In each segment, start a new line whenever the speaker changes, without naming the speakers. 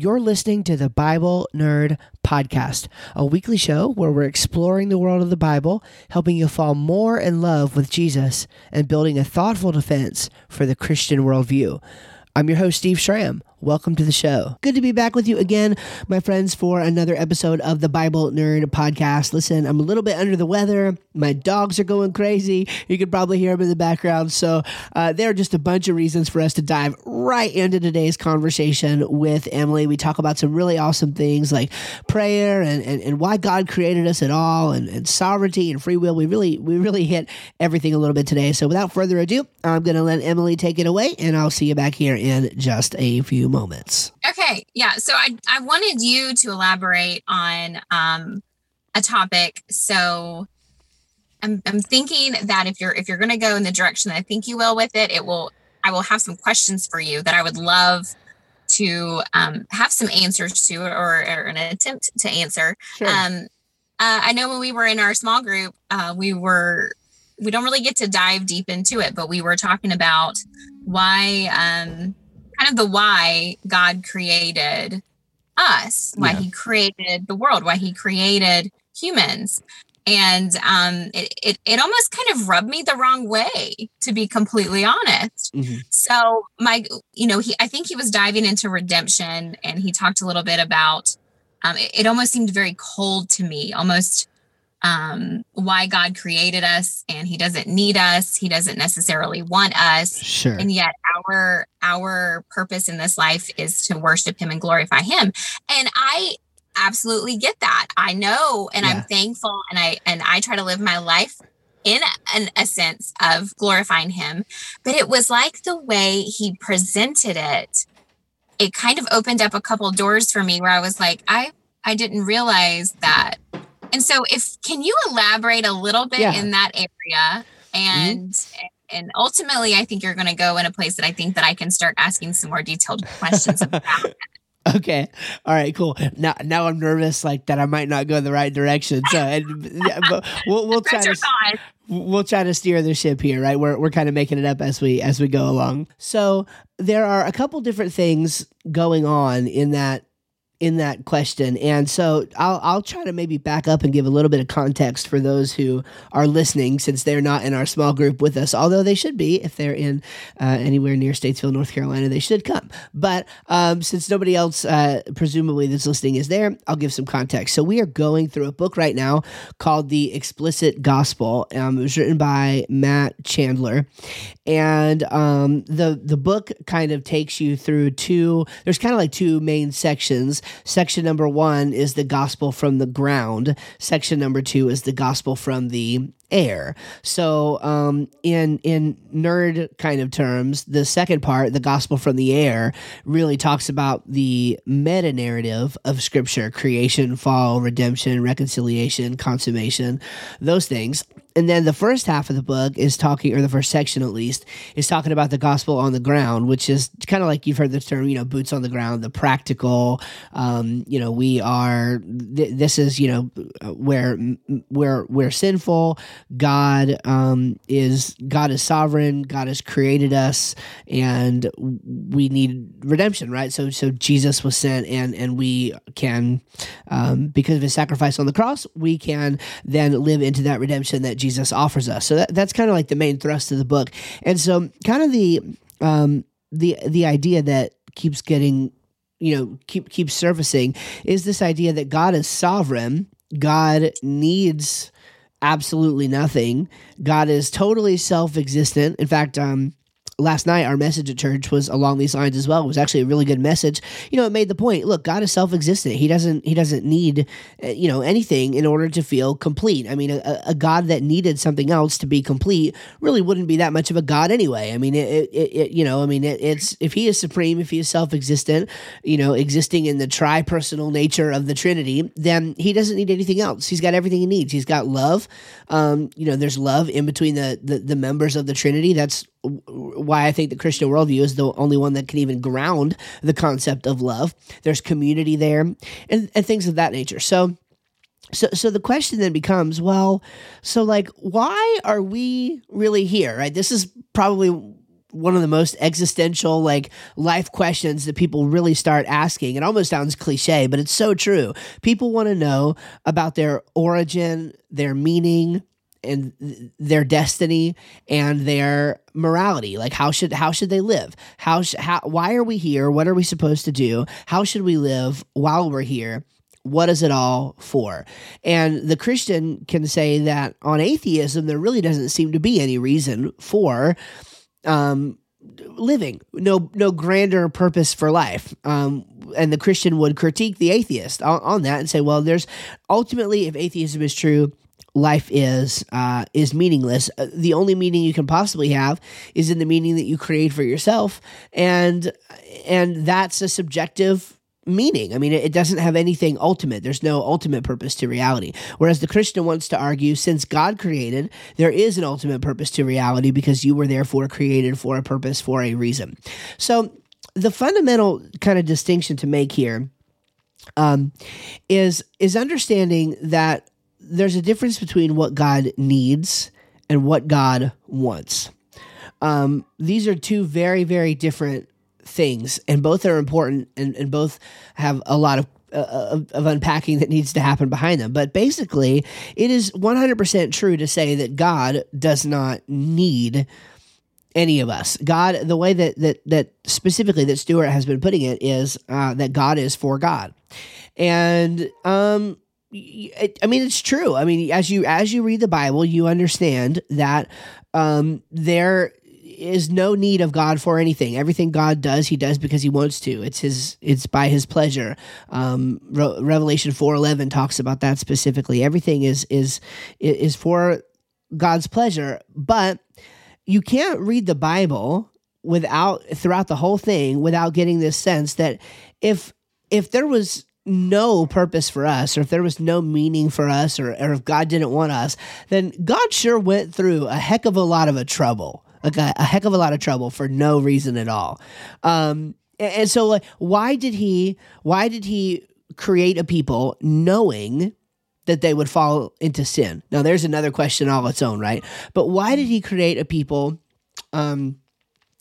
You're listening to the Bible Nerd Podcast, a weekly show where we're exploring the world of the Bible, helping you fall more in love with Jesus, and building a thoughtful defense for the Christian worldview. I'm your host, Steve Schramm. Welcome to the show. Good to be back with you again, my friends, for another episode of the Bible Nerd Podcast. Listen, I'm a little bit under the weather. My dogs are going crazy. You could probably hear them in the background. So, uh, there are just a bunch of reasons for us to dive right into today's conversation with Emily. We talk about some really awesome things like prayer and, and, and why God created us at all and, and sovereignty and free will. We really, we really hit everything a little bit today. So, without further ado, I'm going to let Emily take it away, and I'll see you back here in just a few moments.
Okay. Yeah. So I, I wanted you to elaborate on um, a topic. So I'm, I'm thinking that if you're if you're going to go in the direction that I think you will with it, it will I will have some questions for you that I would love to um, have some answers to or, or an attempt to answer.
Sure.
Um, uh, I know when we were in our small group, uh, we were we don't really get to dive deep into it, but we were talking about why um, kind of the why God created us, why
Yeah.
He created the world, why He created humans. And um, it, it, it almost kind of rubbed me the wrong way, to be completely honest.
Mhm.
So my, you know, he, I think he was diving into redemption, and he talked a little bit about. Um, it, it almost seemed very cold to me, almost um, why God created us, and He doesn't need us. He doesn't necessarily want us
Sure.
and yet our our purpose in this life is to worship him and glorify him and i absolutely get that i know and
Yeah.
i'm thankful and i and i try to live my life in an, a sense of glorifying him but it was like the way he presented it it kind of opened up a couple doors for me where i was like i i didn't realize that and so if can you elaborate a little bit
Yeah. Mm-hmm.
in that area and and ultimately i think you're going to go in a place that i think that i can start asking some more detailed questions about
Okay. All right. Cool. Now, now I'm nervous, like that I might not go the right direction. So, and, yeah, but we'll we'll try to we'll try to steer the ship here, right? We're we're kind of making it up as we as we go along. So there are a couple different things going on in that in that question, and so I'll I'll try to maybe back up and give a little bit of context for those who are listening, since they're not in our small group with us. Although they should be, if they're in uh, anywhere near Statesville, North Carolina, they should come. But um, since nobody else, uh, presumably that's listening, is there, I'll give some context. So we are going through a book right now called The Explicit Gospel. Um, it was written by Matt Chandler, and um, the the book kind of takes you through two. There's kind of like two main sections. Section number one is the gospel from the ground. Section number two is the gospel from the air. So, um, in in nerd kind of terms, the second part, the gospel from the air, really talks about the meta narrative of Scripture: creation, fall, redemption, reconciliation, consummation, those things. And then the first half of the book is talking, or the first section at least, is talking about the gospel on the ground, which is kind of like you've heard the term, you know, boots on the ground, the practical. Um, you know, we are. Th- this is, you know, where where we're sinful. God um, is God is sovereign. God has created us, and we need redemption, right? So, so Jesus was sent, and and we can, um, because of His sacrifice on the cross, we can then live into that redemption that Jesus offers us. So that, that's kind of like the main thrust of the book, and so kind of the um, the the idea that keeps getting you know keep keeps surfacing is this idea that God is sovereign. God needs absolutely nothing. God is totally self-existent. In fact, um, last night our message at church was along these lines as well. It was actually a really good message. You know, it made the point. Look, God is self-existent. He doesn't he doesn't need uh, you know anything in order to feel complete. I mean, a, a God that needed something else to be complete really wouldn't be that much of a God anyway. I mean, it, it, it you know, I mean, it, it's if He is supreme, if He is self-existent, you know, existing in the tri-personal nature of the Trinity, then He doesn't need anything else. He's got everything He needs. He's got love. Um, you know, there's love in between the the, the members of the Trinity. That's why I think the Christian worldview is the only one that can even ground the concept of love. There's community there and, and things of that nature. So so so the question then becomes, well, so like why are we really here, right? This is probably one of the most existential like life questions that people really start asking it almost sounds cliche but it's so true people want to know about their origin their meaning and their destiny and their morality. Like how should how should they live? How, sh- how why are we here? What are we supposed to do? How should we live while we're here? What is it all for? And the Christian can say that on atheism, there really doesn't seem to be any reason for um, living, no no grander purpose for life. Um, and the Christian would critique the atheist on, on, that and say, well, there's ultimately, if atheism is true, life is uh, is meaningless. Uh, the only meaning you can possibly have is in the meaning that you create for yourself, and and that's a subjective meaning. I mean, it, doesn't have anything ultimate. There's no ultimate purpose to reality. Whereas the Christian wants to argue, since God created, there is an ultimate purpose to reality because you were therefore created for a purpose, for a reason. So the fundamental kind of distinction to make here um, is is understanding that there's a difference between what God needs and what God wants. Um, these are two very, very different things, and both are important, and, and both have a lot of uh, of, unpacking that needs to happen behind them. But basically, it is 100% true to say that God does not need any of us. God, the way that that that specifically that Stuart has been putting it is uh, that God is for God, and um, I mean it's true. I mean as you as you read the Bible, you understand that um, there is no need of God for anything. Everything God does, He does because He wants to. It's His. It's by His pleasure. Um, Re- Revelation four eleven talks about that specifically. Everything is is is for God's pleasure, but you can't read the Bible without throughout the whole thing without getting this sense that if if there was no purpose for us, or if there was no meaning for us, or, or if God didn't want us, then God sure went through a heck of a lot of a trouble like a, a heck of a lot of trouble for no reason at all. Um, and, and so, like, why did he? Why did he create a people knowing? that they would fall into sin. Now, there's another question all its own, right? But why did he create a people um,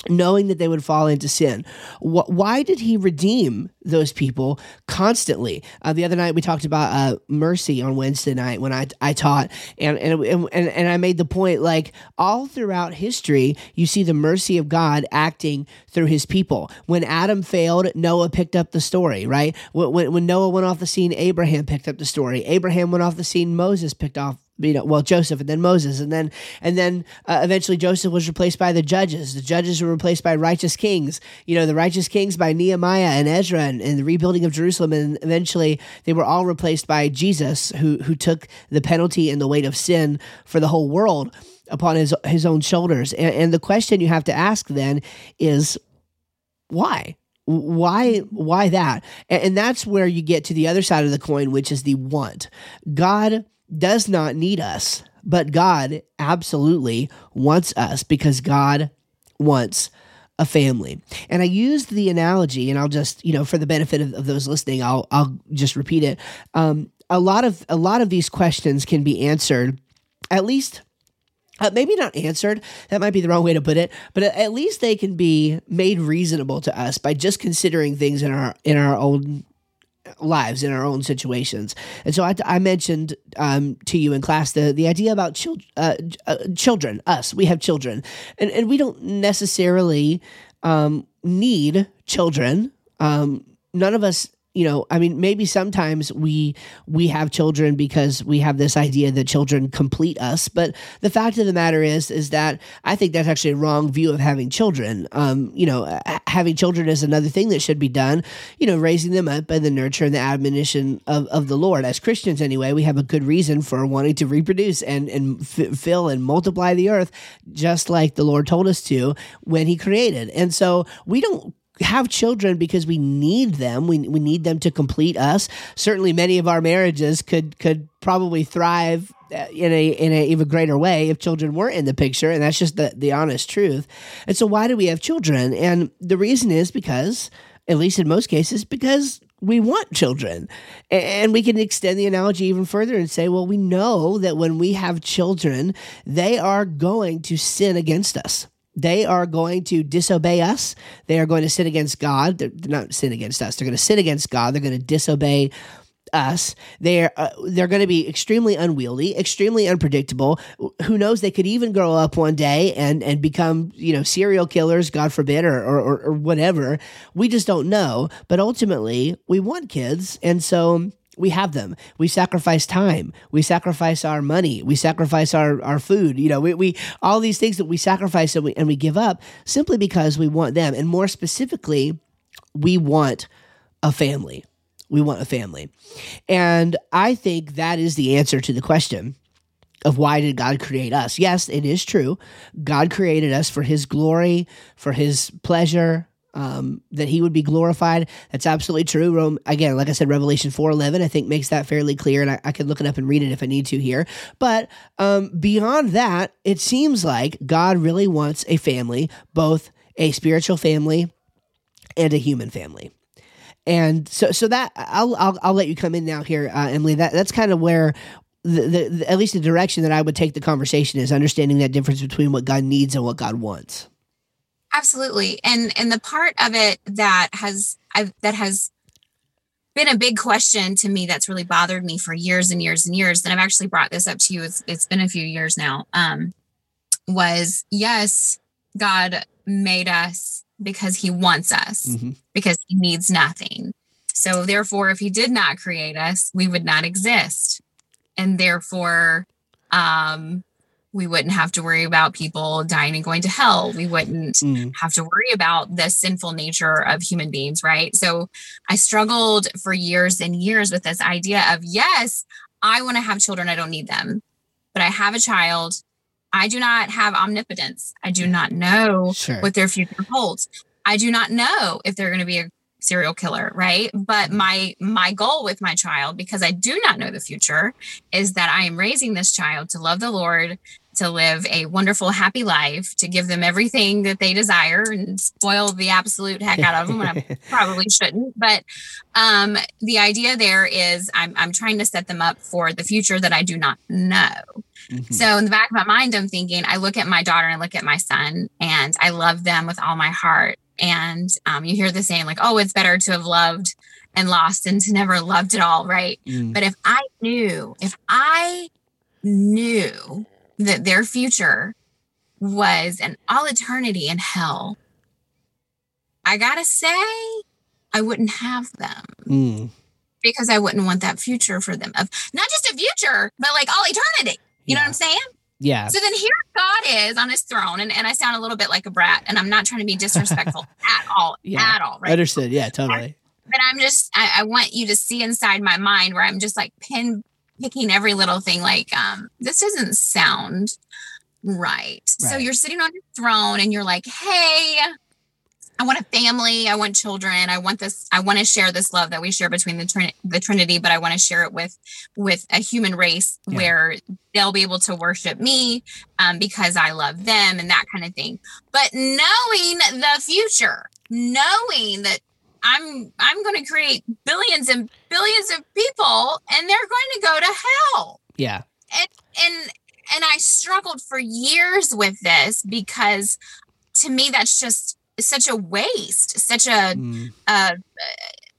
knowing that they would fall into sin. Why did he redeem those people constantly? Uh, the other night we talked about uh, mercy on Wednesday night when I, I taught, and, and, and, and I made the point like all throughout history, you see the mercy of God acting through his people. When Adam failed, Noah picked up the story, right? When, when Noah went off the scene, Abraham picked up the story. Abraham went off the scene, Moses picked off you know, well, Joseph and then Moses, and then and then uh, eventually Joseph was replaced by the judges. The judges were replaced by righteous kings. You know, the righteous kings by Nehemiah and Ezra and, and the rebuilding of Jerusalem, and eventually they were all replaced by Jesus, who who took the penalty and the weight of sin for the whole world upon his his own shoulders. And, and the question you have to ask then is why? why why that and, that's where you get to the other side of the coin which is the want god does not need us, but God absolutely wants us because God wants a family. And I used the analogy, and I'll just, you know, for the benefit of, of those listening, I'll I'll just repeat it. Um, a lot of a lot of these questions can be answered, at least uh, maybe not answered that might be the wrong way to put it but at least they can be made reasonable to us by just considering things in our in our own lives in our own situations. And so I, I mentioned um, to you in class the, the idea about chil- uh, uh, children, us, we have children, and, and we don't necessarily um, need children. Um, none of us you know i mean maybe sometimes we we have children because we have this idea that children complete us. But the fact of the matter is is that i think that's actually a wrong view of having children. Um you know having children is another thing that should be done you know raising them up by the nurture and the admonition of, of the lord. As christians anyway we have a good reason for wanting to reproduce and and f- fill and multiply the earth just like the lord told us to when he created. And so we don't have children because we need them. We, we need them to complete us. Certainly, many of our marriages could could probably thrive uh, in a in a even greater way if children weren't in the picture, and that's just the the honest truth. And so, why do we have children? And the reason is because, at least in most cases, because we want children. And we can extend the analogy even further and say, well, we know that when we have children, they are going to sin against us they are going to disobey us. They are going to sin against God. They're, they're not sin against us. They're going to sin against God. They're going to disobey us. They're uh, they're going to be extremely unwieldy, extremely unpredictable. Who knows? They could even grow up one day and and become you know serial killers, God forbid, or or, or, or whatever. We just don't know. But ultimately, we want kids, and so we have them. We sacrifice time. We sacrifice our money. We sacrifice our, our food. You know, we, we all these things that we sacrifice and we, and we give up simply because we want them. And more specifically, we want a family. We want a family. And I think that is the answer to the question of why did God create us? Yes, it is true. God created us for his glory, for his pleasure, um, that he would be glorified. That's absolutely true. Rome, again, like I said, Revelation 4.11, I think makes that fairly clear, and I, I could look it up and read it if I need to here. But um, beyond that, it seems like God really wants a family, both a spiritual family and a human family. And so, so that I'll, I'll, I'll let you come in now here, uh, Emily. That that's kind of where the, the, the, at least the direction that I would take the conversation is understanding that difference between what God needs and what God wants.
Absolutely. And and the part of it that has I've, that has been a big question to me that's really bothered me for years and years and years and I've actually brought this up to you it's, it's been a few years now um was yes God made us because he wants us mm-hmm. because he needs nothing so therefore if he did not create us we would not exist and therefore um we wouldn't have to worry about people dying and going to hell. We wouldn't mm. have to worry about the sinful nature of human beings, right? So I struggled for years and years with this idea of yes, I want to have children, I don't need them, but I have a child. I do not have omnipotence. I do not know sure. what their future holds. I do not know if they're going to be a serial killer right but my my goal with my child because i do not know the future is that i am raising this child to love the lord to live a wonderful, happy life, to give them everything that they desire and spoil the absolute heck out of them. and I probably shouldn't. But um, the idea there is I'm, I'm trying to set them up for the future that I do not know. Mm-hmm. So in the back of my mind, I'm thinking, I look at my daughter and look at my son, and I love them with all my heart. And um, you hear the saying, like, oh, it's better to have loved and lost than to never loved at all, right? Mm. But if I knew, if I knew that their future was an all eternity in hell, I gotta say, I wouldn't have them. Mm. Because I wouldn't want that future for them of not just a future, but like all eternity. You yeah. know what I'm saying?
Yeah.
So then here God is on his throne, and, and I sound a little bit like a brat, and I'm not trying to be disrespectful at all, yeah. at all. Right?
Understood. Yeah, totally.
But I'm just, I, I, want you to see inside my mind where I'm just like pin picking every little thing like um this doesn't sound right. right. So you're sitting on your throne and you're like, "Hey, I want a family. I want children. I want this. I want to share this love that we share between the Trin- the Trinity, but I want to share it with with a human race yeah. where they'll be able to worship me um, because I love them and that kind of thing. But knowing the future, knowing that I'm I'm going to create billions and billions of people and they're going to go to hell.
Yeah.
And and and I struggled for years with this because to me that's just such a waste, such a mm. uh,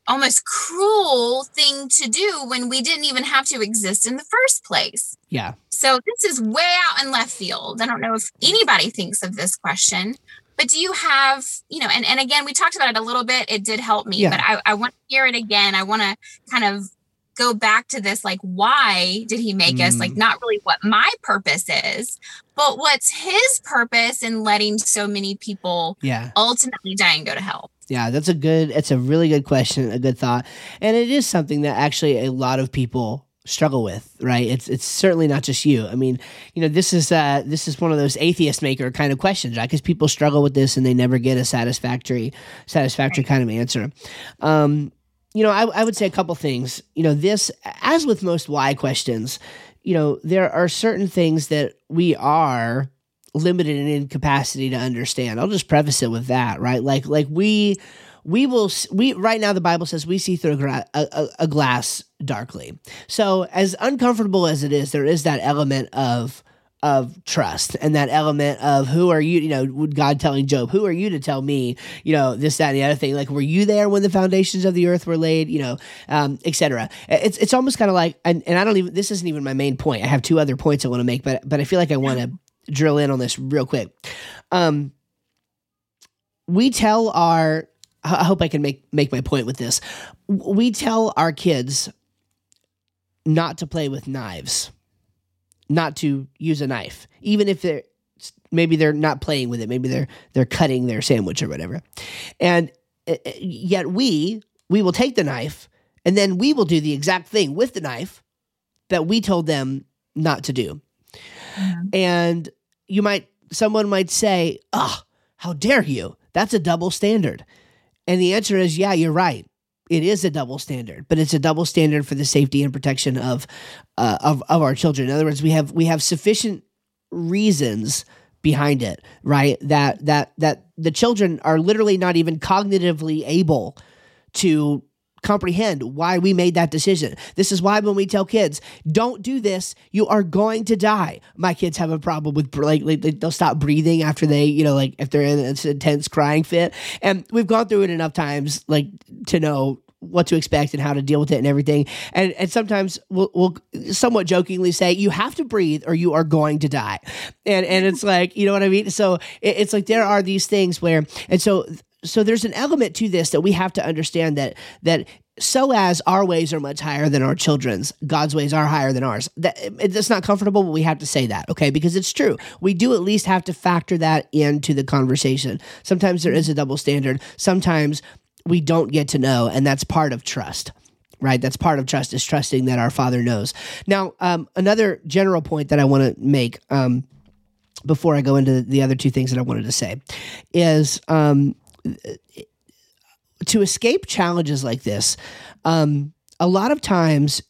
almost cruel thing to do when we didn't even have to exist in the first place.
Yeah.
So this is way out in left field. I don't know if anybody thinks of this question, but do you have you know and, and again we talked about it a little bit it did help me yeah. but i, I want to hear it again i want to kind of go back to this like why did he make mm. us like mm. not really what my purpose is but what's his purpose in letting so many people
yeah
ultimately die and go to hell
yeah that's a good it's a really good question a good thought and it is something that actually a lot of people struggle with, right? It's it's certainly not just you. I mean, you know, this is uh this is one of those atheist maker kind of questions, right? Because people struggle with this and they never get a satisfactory satisfactory kind of answer. Um, you know, I, I would say a couple things. You know, this as with most why questions, you know, there are certain things that we are limited in incapacity to understand. I'll just preface it with that, right? Like like we we will we right now the bible says we see through a, a, a, glass darkly so as uncomfortable as it is there is that element of of trust and that element of who are you, you know, God telling Job, who are you to tell me, you know, this, that, and the other thing? Like, were you there when the foundations of the earth were laid, you know, um, etc. It's, it's almost kind of like, and, and I don't even, this isn't even my main point. I have two other points I want to make, but, but I feel like I want to drill in on this real quick. Um, we tell our, I hope I can make, make my point with this. We tell our kids not to play with knives not to use a knife, even if they're maybe they're not playing with it, maybe they're they're cutting their sandwich or whatever, and uh, uh, yet we we will take the knife and then we will do the exact thing with the knife that we told them not to do, mm-hmm. and you might someone might say, "Oh, how dare you? That's a double standard," and the answer is, "Yeah, you're right." it is a double standard, but it's a double standard for the safety and protection of uh, of of our children. In other words, we have we have sufficient reasons behind it, right? That that that the children are literally not even cognitively able to comprehend why we made that decision. This is why when we tell kids, don't do this, you are going to die. My kids have a problem with like, like they'll stop breathing after they, you know, like if they're in an intense crying fit. And we've gone through it enough times like to know what to expect and how to deal with it and everything. And and sometimes we'll, we'll somewhat jokingly say you have to breathe or you are going to die. And and it's like you know what I mean. So it, it's like there are these things where and so so there's an element to this that we have to understand that that so as our ways are much higher than our children's. God's ways are higher than ours. That it's not comfortable but we have to say that okay? Because it's true. We do at least have to factor that into the conversation. Sometimes there is a double standard. Sometimes we don't get to know and that's part of trust right? That's part of trust is trusting that our father knows. Now um, another general point that i want to make um, before i go into the other two things that i wanted to say is um, to escape challenges like this, um, a lot of times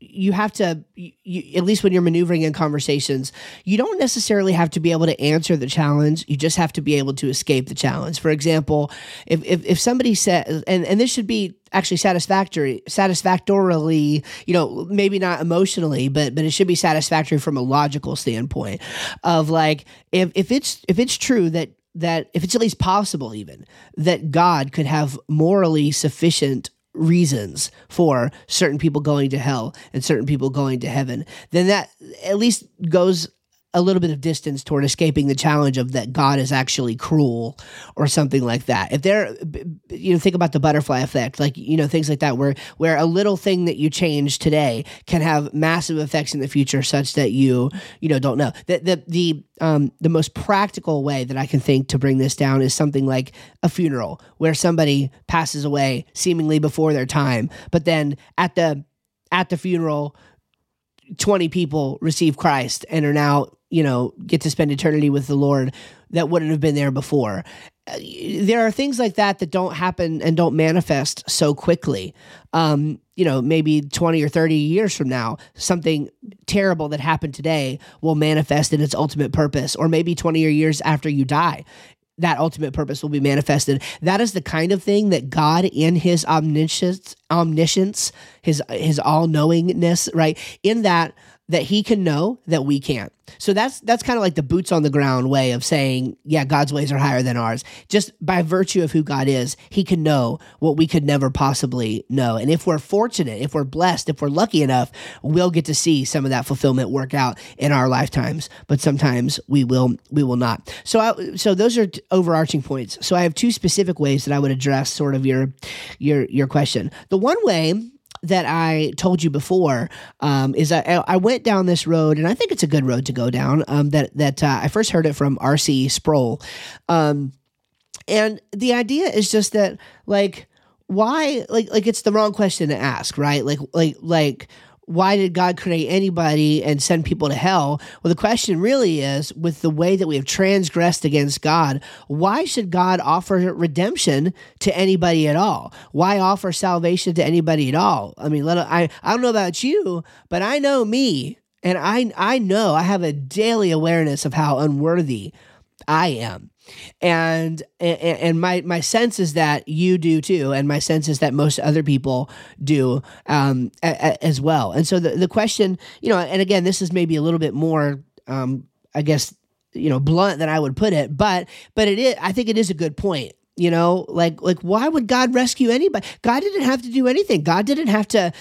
you have to you, at least when you're maneuvering in conversations you don't necessarily have to be able to answer the challenge. You just have to be able to escape the challenge. For example if if, if somebody says and, and this should be actually satisfactory satisfactorily you know maybe not emotionally but but it should be satisfactory from a logical standpoint of like if if it's if it's true that that if it's at least possible even that god could have morally sufficient reasons for certain people going to hell and certain people going to heaven then that at least goes a little bit of distance toward escaping the challenge of that God is actually cruel or something like that. If they're, you know, think about the butterfly effect, like, you know, things like that, where, where a little thing that you change today can have massive effects in the future such that you, you know, don't know. The, the, the, um, the most practical way that I can think to bring this down is something like a funeral where somebody passes away seemingly before their time, but then at the, at the funeral, 20 people receive Christ and are now you know, get to spend eternity with the Lord that wouldn't have been there before. Uh, there are things like that that don't happen and don't manifest so quickly. Um, you know, maybe 20 or 30 years from now, something terrible that happened today will manifest in its ultimate purpose, or maybe 20 or years after you die. That ultimate purpose will be manifested. That is the kind of thing that God, in His omniscience, omniscience, His His all knowingness, right? In that that he can know that we can't. So that's that's kind of like the boots on the ground way of saying, yeah, God's ways are higher than ours. Just by virtue of who God is, he can know what we could never possibly know. And if we're fortunate, if we're blessed, if we're lucky enough, we'll get to see some of that fulfillment work out in our lifetimes, but sometimes we will we will not. So I, so those are overarching points. So I have two specific ways that I would address sort of your your your question. The one way that I told you before um, is I, I went down this road, and I think it's a good road to go down. Um, that that uh, I first heard it from R.C. Sproul, um, and the idea is just that like why like like it's the wrong question to ask, right? Like like like why did God create anybody and send people to hell? Well, the question really is with the way that we have transgressed against God, why should God offer redemption to anybody at all? Why offer salvation to anybody at all? I mean, let, I, I don't know about you, but I know me, and I, I know I have a daily awareness of how unworthy I am. And and my my sense is that you do too and my sense is that most other people do um, a, a, as well. And so the, the question you know and again this is maybe a little bit more um, i guess you know blunt than i would put it but but it is i think it is a good point you know? Like like why would god rescue anybody? God didn't have to do anything. God didn't have to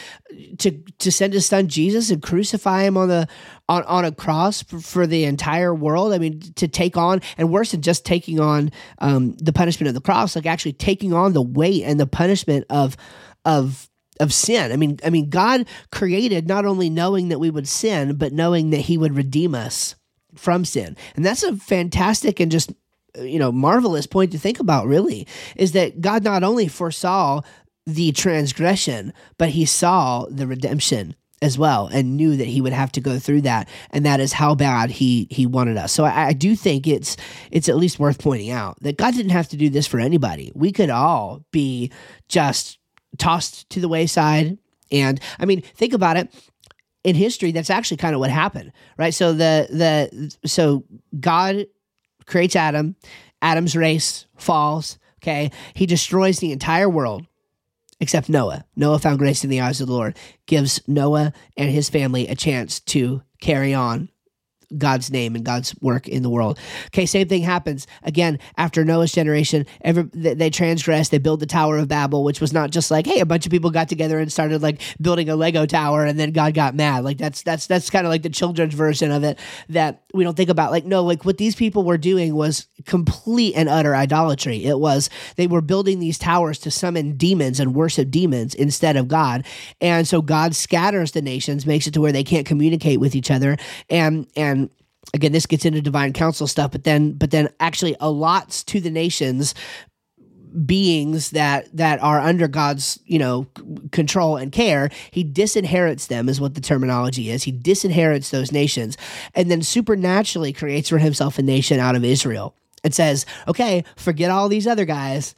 to to send his son jesus and crucify him on the on, on a cross for, the entire world i mean to take on and worse than just taking on um, the punishment of the cross like actually taking on the weight and the punishment of of of sin. I mean, I mean, God created not only knowing that we would sin, but knowing that He would redeem us from sin, and that's a fantastic and just you know marvelous point to think about really is that god not only foresaw the transgression but he saw the redemption as well and knew that he would have to go through that and that is how bad he he wanted us so I, I, do think it's it's at least worth pointing out that god didn't have to do this for anybody we could all be just tossed to the wayside and i mean think about it in history that's actually kind of what happened right so the the so god creates Adam. Adam's race falls. Okay. He destroys the entire world except Noah. Noah found grace in the eyes of the Lord, gives Noah and his family a chance to carry on God's name and God's work in the world. Okay, same thing happens again after Noah's generation. Every they, they transgress. They build the Tower of Babel, which was not just like hey, a bunch of people got together and started like building a Lego tower, and then God got mad. Like that's that's that's kind of like the children's version of it that we don't think about. Like no, like what these people were doing was complete and utter idolatry. It was they were building these towers to summon demons and worship demons instead of God, and so God scatters the nations, makes it to where they can't communicate with each other, and and again this gets into divine council stuff but then but then actually allots to the nations beings that that are under God's you know control and care he disinherits them is what the terminology is. He disinherits those nations and then supernaturally creates for himself a nation out of Israel and says okay forget all these other guys.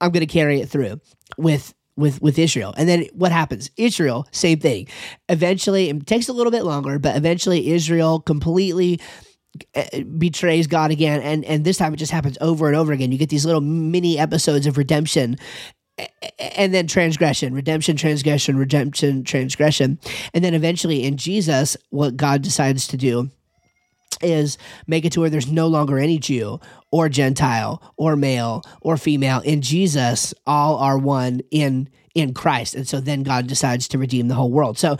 I'm going to carry it through with with with Israel. And then what happens? Israel, same thing. Eventually, it takes a little bit longer, but eventually Israel completely eh, betrays God again and and this time it just happens over and over again. You get these little mini episodes of redemption and then transgression, redemption, transgression, redemption, transgression. And then eventually in Jesus what God decides to do is make it to where there's no longer any Jew or Gentile or male or female. In Jesus, all are one in in Christ. And so then God decides to redeem the whole world. So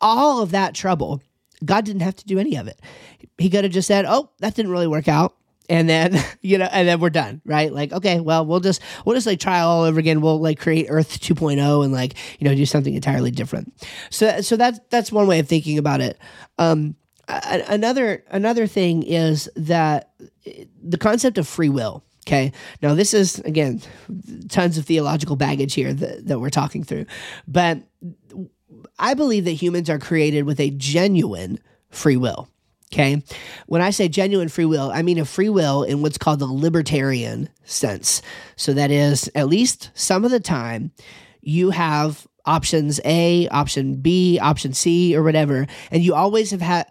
all of that trouble, God didn't have to do any of it. He could have just said, "Oh, that didn't really work out." And then, you know, and then we're done, right? Like, okay, well, we'll just we'll just like try all over again. We'll like create Earth 2.0 and like, you know, do something entirely different. So so that's that's one way of thinking about it. Um another another thing is that the concept of free will okay? Now this is again tons of theological baggage here that, that we're talking through but i believe that humans are created with a genuine free will okay? When i say genuine free will i mean a free will in what's called the libertarian sense. So that is at least some of the time you have options A, option B, option C, or whatever, and you always have had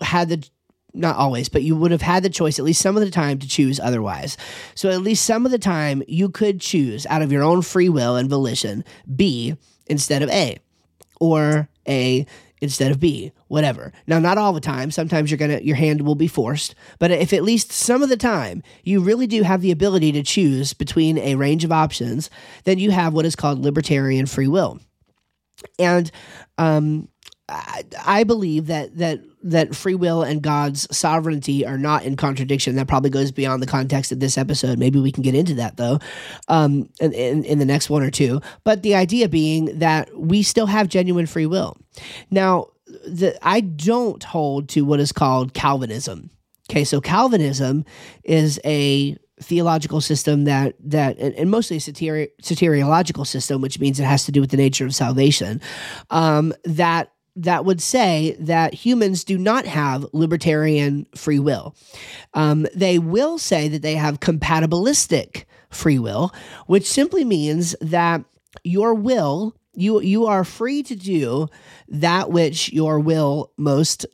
had the not always, but you would have had the choice at least some of the time to choose otherwise. So at least some of the time you could choose out of your own free will and volition B instead of A or A instead of B, whatever. Now, not all the time. Sometimes you're gonna your hand will be forced, but if at least some of the time you really do have the ability to choose between a range of options, then you have what is called libertarian free will. And um, I, believe that that that free will and God's sovereignty are not in contradiction. That probably goes beyond the context of this episode. Maybe we can get into that though, um, in, in, in the next one or two. But the idea being that we still have genuine free will. Now, the, I don't hold to what is called Calvinism. Okay, so Calvinism is a theological system that that and, and mostly a soteriological system, which means it has to do with the nature of salvation. Um, that that would say that humans do not have libertarian free will. Um, they will say that they have compatibilistic free will, which simply means that your will you you are free to do that which your will most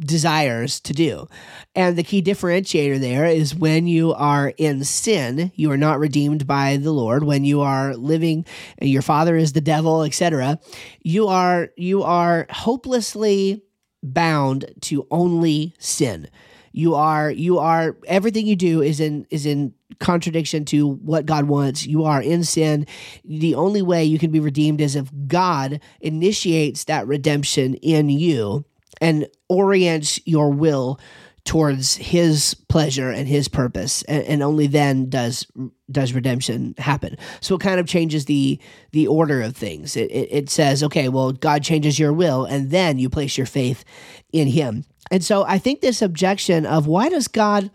desires to do. And the key differentiator there is when you are in sin, you are not redeemed by the Lord. When you are living, your father is the devil, etc. You are you are hopelessly bound to only sin. You are you are everything you do is in is in contradiction to what God wants. You are in sin. The only way you can be redeemed is if God initiates that redemption in you and orients your will towards his pleasure and his purpose and, and, only then does does redemption happen. So it kind of changes the the order of things. It, it, it says okay well god changes your will and then you place your faith in him. And so i think this objection of why does god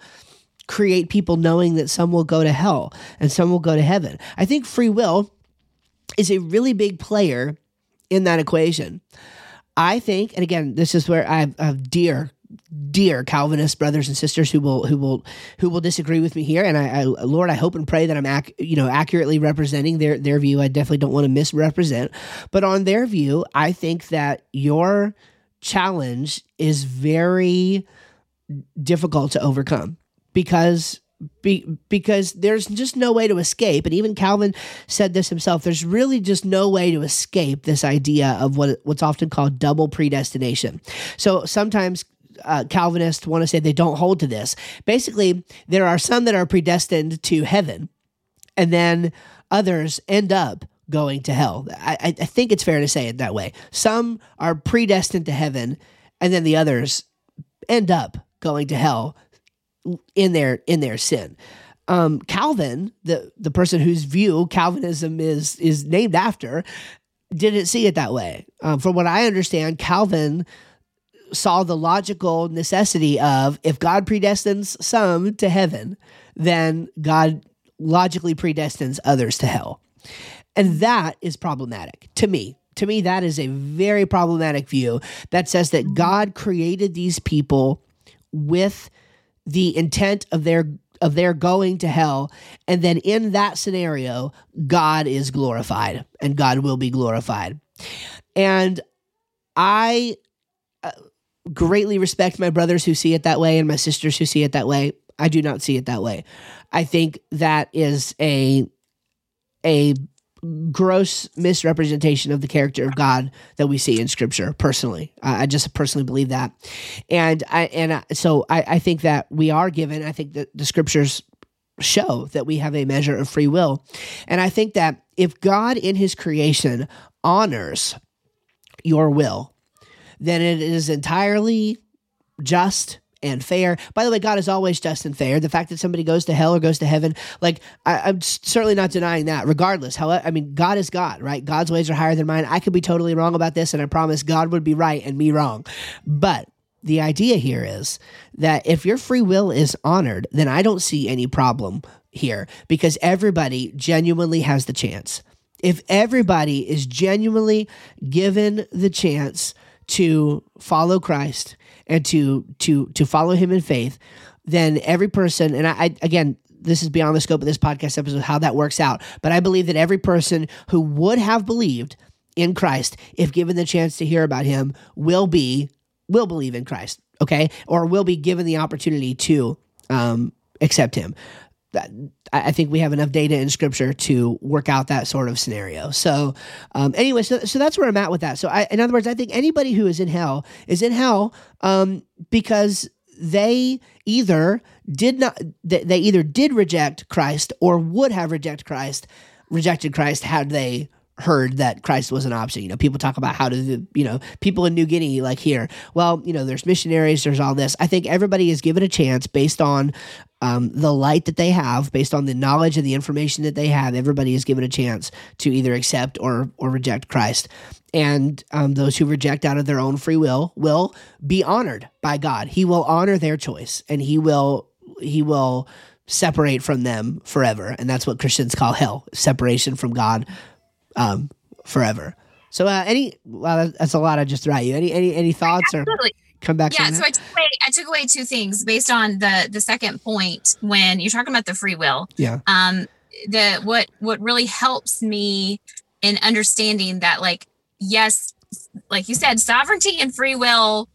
create people knowing that some will go to hell and some will go to heaven? I think free will is a really big player in that equation I think, and again, this is where I have dear, dear Calvinist brothers and sisters who will who will who will disagree with me here. And I, I Lord, I hope and pray that I'm ac- you know accurately representing their their view. I definitely don't want to misrepresent, but on their view, I think that your challenge is very difficult to overcome because be, because there's just no way to escape. And even Calvin said this himself. There's really just no way to escape this idea of what what's often called double predestination. So sometimes uh, Calvinists want to say they don't hold to this. Basically, there are some that are predestined to heaven, and then others end up going to hell. I, I think it's fair to say it that way. Some are predestined to heaven, and then the others end up going to hell in their in their sin. Um, Calvin, the the person whose view Calvinism is is named after, didn't see it that way. Um, from what I understand, Calvin saw the logical necessity of if God predestines some to heaven, then God logically predestines others to hell. And that is problematic to me. To me, that is a very problematic view that says that God created these people with the intent of their of their going to hell. And then in that scenario god is glorified and god will be glorified. And i uh, greatly respect my brothers who see it that way and my sisters who see it that way. I do not see it that way. I think that is a a gross misrepresentation of the character of God that we see in Scripture. Personally, I, I just personally believe that, and I and I, so I, I think that we are given. I think that the Scriptures show that we have a measure of free will, and I think that if God in His creation honors your will, then it is entirely just and fair. By the way, God is always just and fair. The fact that somebody goes to hell or goes to heaven, like I, am certainly not denying that. Regardless, how I mean, God is God, right? God's ways are higher than mine. I could be totally wrong about this, and I promise God would be right and me wrong. But the idea here is that if your free will is honored, then I don't see any problem here because everybody genuinely has the chance. If everybody is genuinely given the chance to follow Christ and to to to follow him in faith, then every person and I, I again this is beyond the scope of this podcast episode how that works out, but I believe that every person who would have believed in Christ if given the chance to hear about him will be will believe in Christ, okay? Or will be given the opportunity to um, accept him. I think we have enough data in scripture to work out that sort of scenario. So, um, anyway, so, so that's where I'm at with that. So, I, in other words, I think anybody who is in hell is in hell um, because they either did not, they either did reject Christ or would have rejected Christ, rejected Christ had they heard that Christ was an option. You know, people talk about how to, you know, people in New Guinea, like here, well, you know, there's missionaries, there's all this. I think everybody is given a chance based on um, the light that they have, based on the knowledge and the information that they have. Everybody is given a chance to either accept or or reject Christ. And um, those who reject out of their own free will will be honored by God. He will honor their choice, and he will he will separate from them forever. And that's what Christians call hell: separation from God um, forever. So, uh, any well, that's a lot I just threw at you. Any any any thoughts Absolutely. or come back?
Yeah. So I took away I took away two things based on the the second point when you're talking about the free will.
Yeah.
Um, the what what really helps me in understanding that like yes, like you said, sovereignty and free will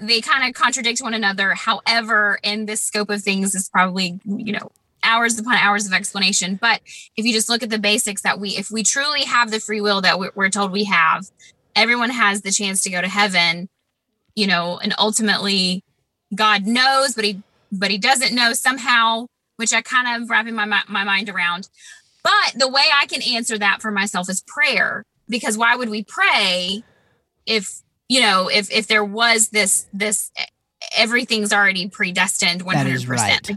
they kind of contradict one another. However, in this scope of things is probably, you know, hours upon hours of explanation. But if you just look at the basics that we, if we truly have the free will that we're, told we have, everyone has the chance to go to heaven, you know, and ultimately God knows, but he, but he doesn't know somehow, which I kind of wrapping my, my mind around. But the way I can answer that for myself is prayer, because why would we pray if you know if if there was this this everything's already predestined 100% right.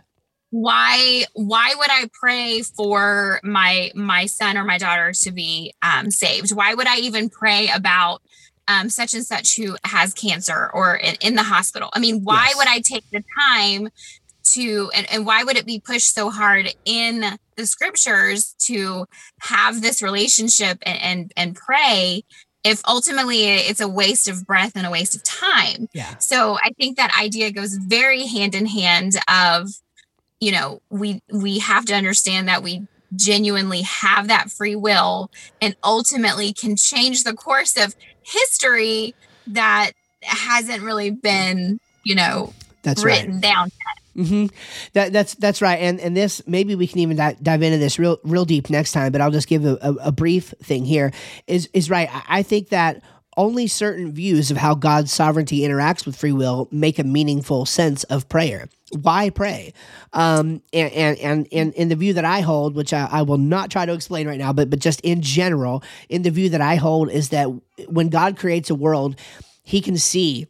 Why why would i pray for my my son or my daughter to be um, saved why would i even pray about um, such and such who has cancer or in, in the hospital i mean why yes. would i take the time to and, and why would it be pushed so hard in the scriptures to have this relationship and and, and pray if ultimately it's a waste of breath and a waste of time.
Yeah.
So I think that idea goes very hand in hand of, you know, we we have to understand that we genuinely have that free will and ultimately can change the course of history that hasn't really been, you know,
that's
written
right.
down
Mm-hmm. That, that's that's right, and and this maybe we can even dive, dive into this real real deep next time. But I'll just give a, a, a brief thing here. Is is right? I, I think that only certain views of how God's sovereignty interacts with free will make a meaningful sense of prayer. Why pray? Um, and, and, and, and in the view that I hold, which I, I will not try to explain right now, but, but just in general, in the view that I hold, is that when God creates a world, he can see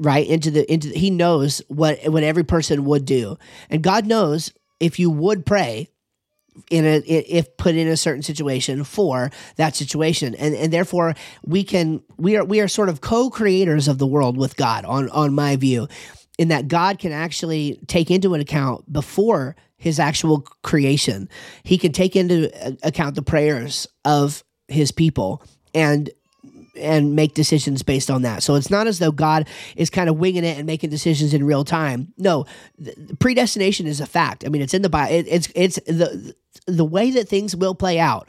right into the into the, he knows what what every person would do and god knows if you would pray in a if put in a certain situation for that situation and and therefore we can we are we are sort of co-creators of the world with god on on my view in that god can actually take into account before his actual creation he can take into account the prayers of his people and and make decisions based on that. So it's not as though God is kind of winging it and making decisions in real time. No, predestination is a fact. I mean, it's in the Bible. It, it's it's the the way that things will play out.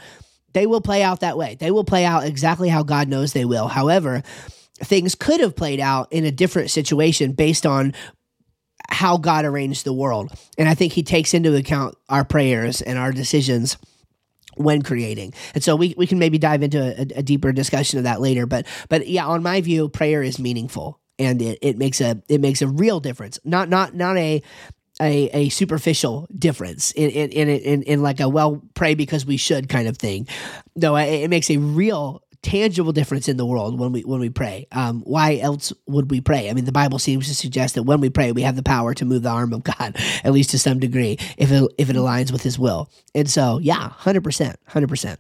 They will play out that way. They will play out exactly how God knows they will. However, things could have played out in a different situation based on how God arranged the world. And I think he takes into account our prayers and our decisions when creating. And so we, we can maybe dive into a, a, deeper discussion of that later. But but yeah, on my view, prayer is meaningful and it, it makes a it makes a real difference. Not not not a a, a superficial difference in in, in in in like a well pray because we should kind of thing. No, it, it makes a real tangible difference in the world when we when we pray. Um, why else would we pray? I mean, the Bible seems to suggest that when we pray, we have the power to move the arm of God, at least to some degree, if it if it aligns with His will. And so, yeah, hundred percent, hundred percent.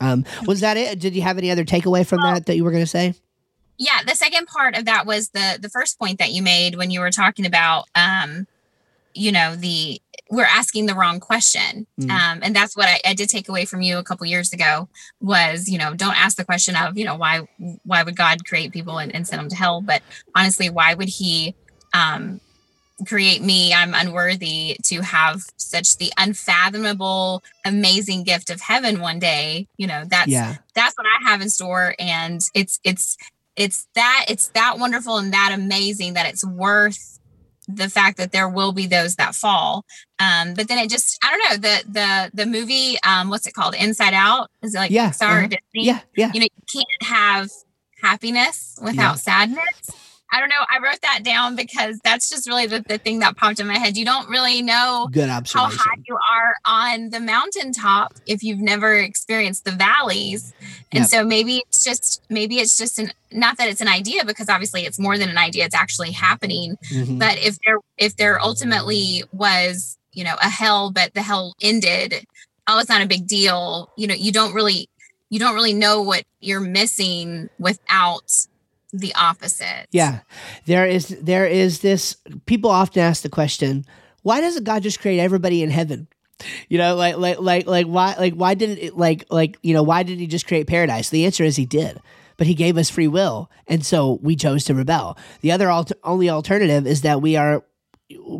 Um, was that it? Did you have any other takeaway from that that you were going to say?
Yeah, the second part of that was the the first point that you made when you were talking about, um, you know, the we're asking the wrong question. Mm. um, and that's what I, I, did take away from you a couple years ago was you know don't ask the question of you know why why would god create people and, and send them to hell? But honestly why would he um, create me? I'm unworthy to have such the unfathomable amazing gift of heaven one day. You know that's yeah. that's what i have in store. And it's it's it's that it's that wonderful and that amazing that it's worth the fact that there will be those that fall. Um, but then it just I don't know the the the movie um, what's it called Inside Out is it like
yeah,
Pixar
uh-huh.
Disney?
Yeah, yeah.
You know you can't have happiness without yeah. sadness. I don't know. I wrote that down because that's just really the, the thing that popped in my head. You don't really know
Good
how high you are on the mountaintop if you've never experienced the valleys. And yep. so maybe it's just maybe it's just an not that it's an idea because obviously it's more than an idea, it's actually happening. Mm-hmm. But if there if there ultimately was, you know, a hell, but the hell ended, oh, it's not a big deal. You know, you don't really you don't really know what you're missing without the opposite.
Yeah. There is there is this people often ask the question, why doesn't God just create everybody in heaven? You know, like like like like why like why didn't it like like you know, why did he just create paradise? The answer is he did. But he gave us free will, and so we chose to rebel. The other alter- only alternative is that we are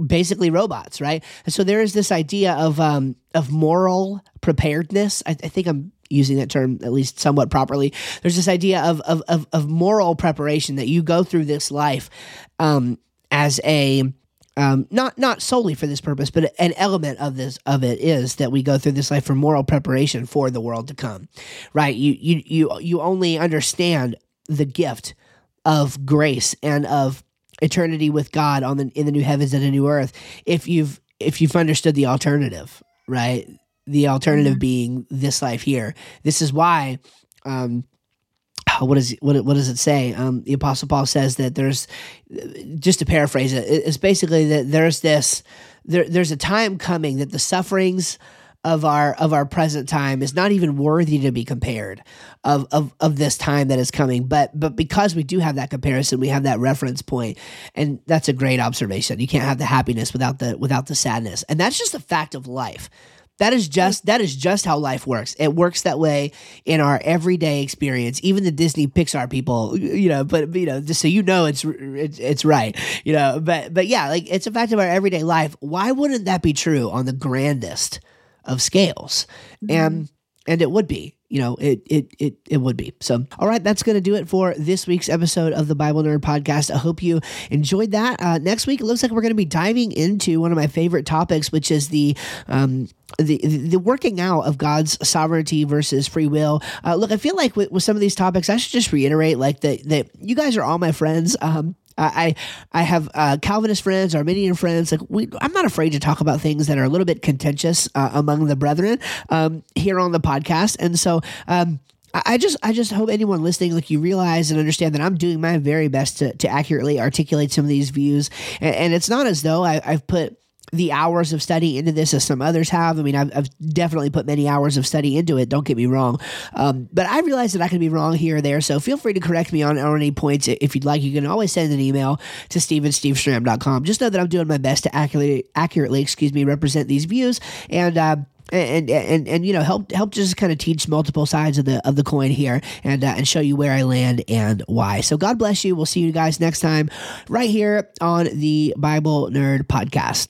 basically robots, right? And so there is this idea of um, of moral preparedness. I, I, think I'm using that term at least somewhat properly. There's this idea of of of, of moral preparation that you go through this life um, as a um, not not solely for this purpose, but an element of this of it is that we go through this life for moral preparation for the world to come, right? You you you you only understand the gift of grace and of eternity with God on the in the new heavens and the new earth if you've if you've understood the alternative, right? The alternative mm-hmm. being this life here. This is why um, what is what what does it say? Um, the Apostle Paul says that there's just to paraphrase it, it's basically that there's this there, there's a time coming that the sufferings of our of our present time is not even worthy to be compared of of of this time that is coming but but because we do have that comparison we have that reference point and that's a great observation you can't have the happiness without the without the sadness and that's just a fact of life that is just that is just how life works. It works that way in our everyday experience. Even the Disney Pixar people, you know, but you know, just so you know, it's it's, it's right, you know. But but yeah, like it's a fact of our everyday life. Why wouldn't that be true on the grandest of scales? Mm-hmm. And and it would be you know it it it it would be so all right that's going to do it for this week's episode of the bible nerd podcast i hope you enjoyed that uh, next week it looks like we're going to be diving into one of my favorite topics which is the um, the the working out of God's sovereignty versus free will. Uh, look, I feel like with, with, some of these topics, I should just reiterate like that that you guys are all my friends. Um, I I have uh, Calvinist friends, Arminian friends. Like we, I'm not afraid to talk about things that are a little bit contentious uh, among the brethren um, here on the podcast, and so. Um, I just I just hope anyone listening like you realize and understand that I'm doing my very best to, to accurately articulate some of these views and, and it's not as though I, I've put the hours of study into this as some others have. I mean, I've, I've, definitely put many hours of study into it. Don't get me wrong. Um, but I realize that I can be wrong here or there. So feel free to correct me on, on any points if you'd like. You can always send an email to stevenstevestram.com. Just know that I'm doing my best to accurately, accurately excuse me, represent these views. And, uh, and and and you know help help just kind of teach multiple sides of the of the coin here and uh, and show you where I land and why. So God bless you. We'll see you guys next time right here on the Bible Nerd podcast.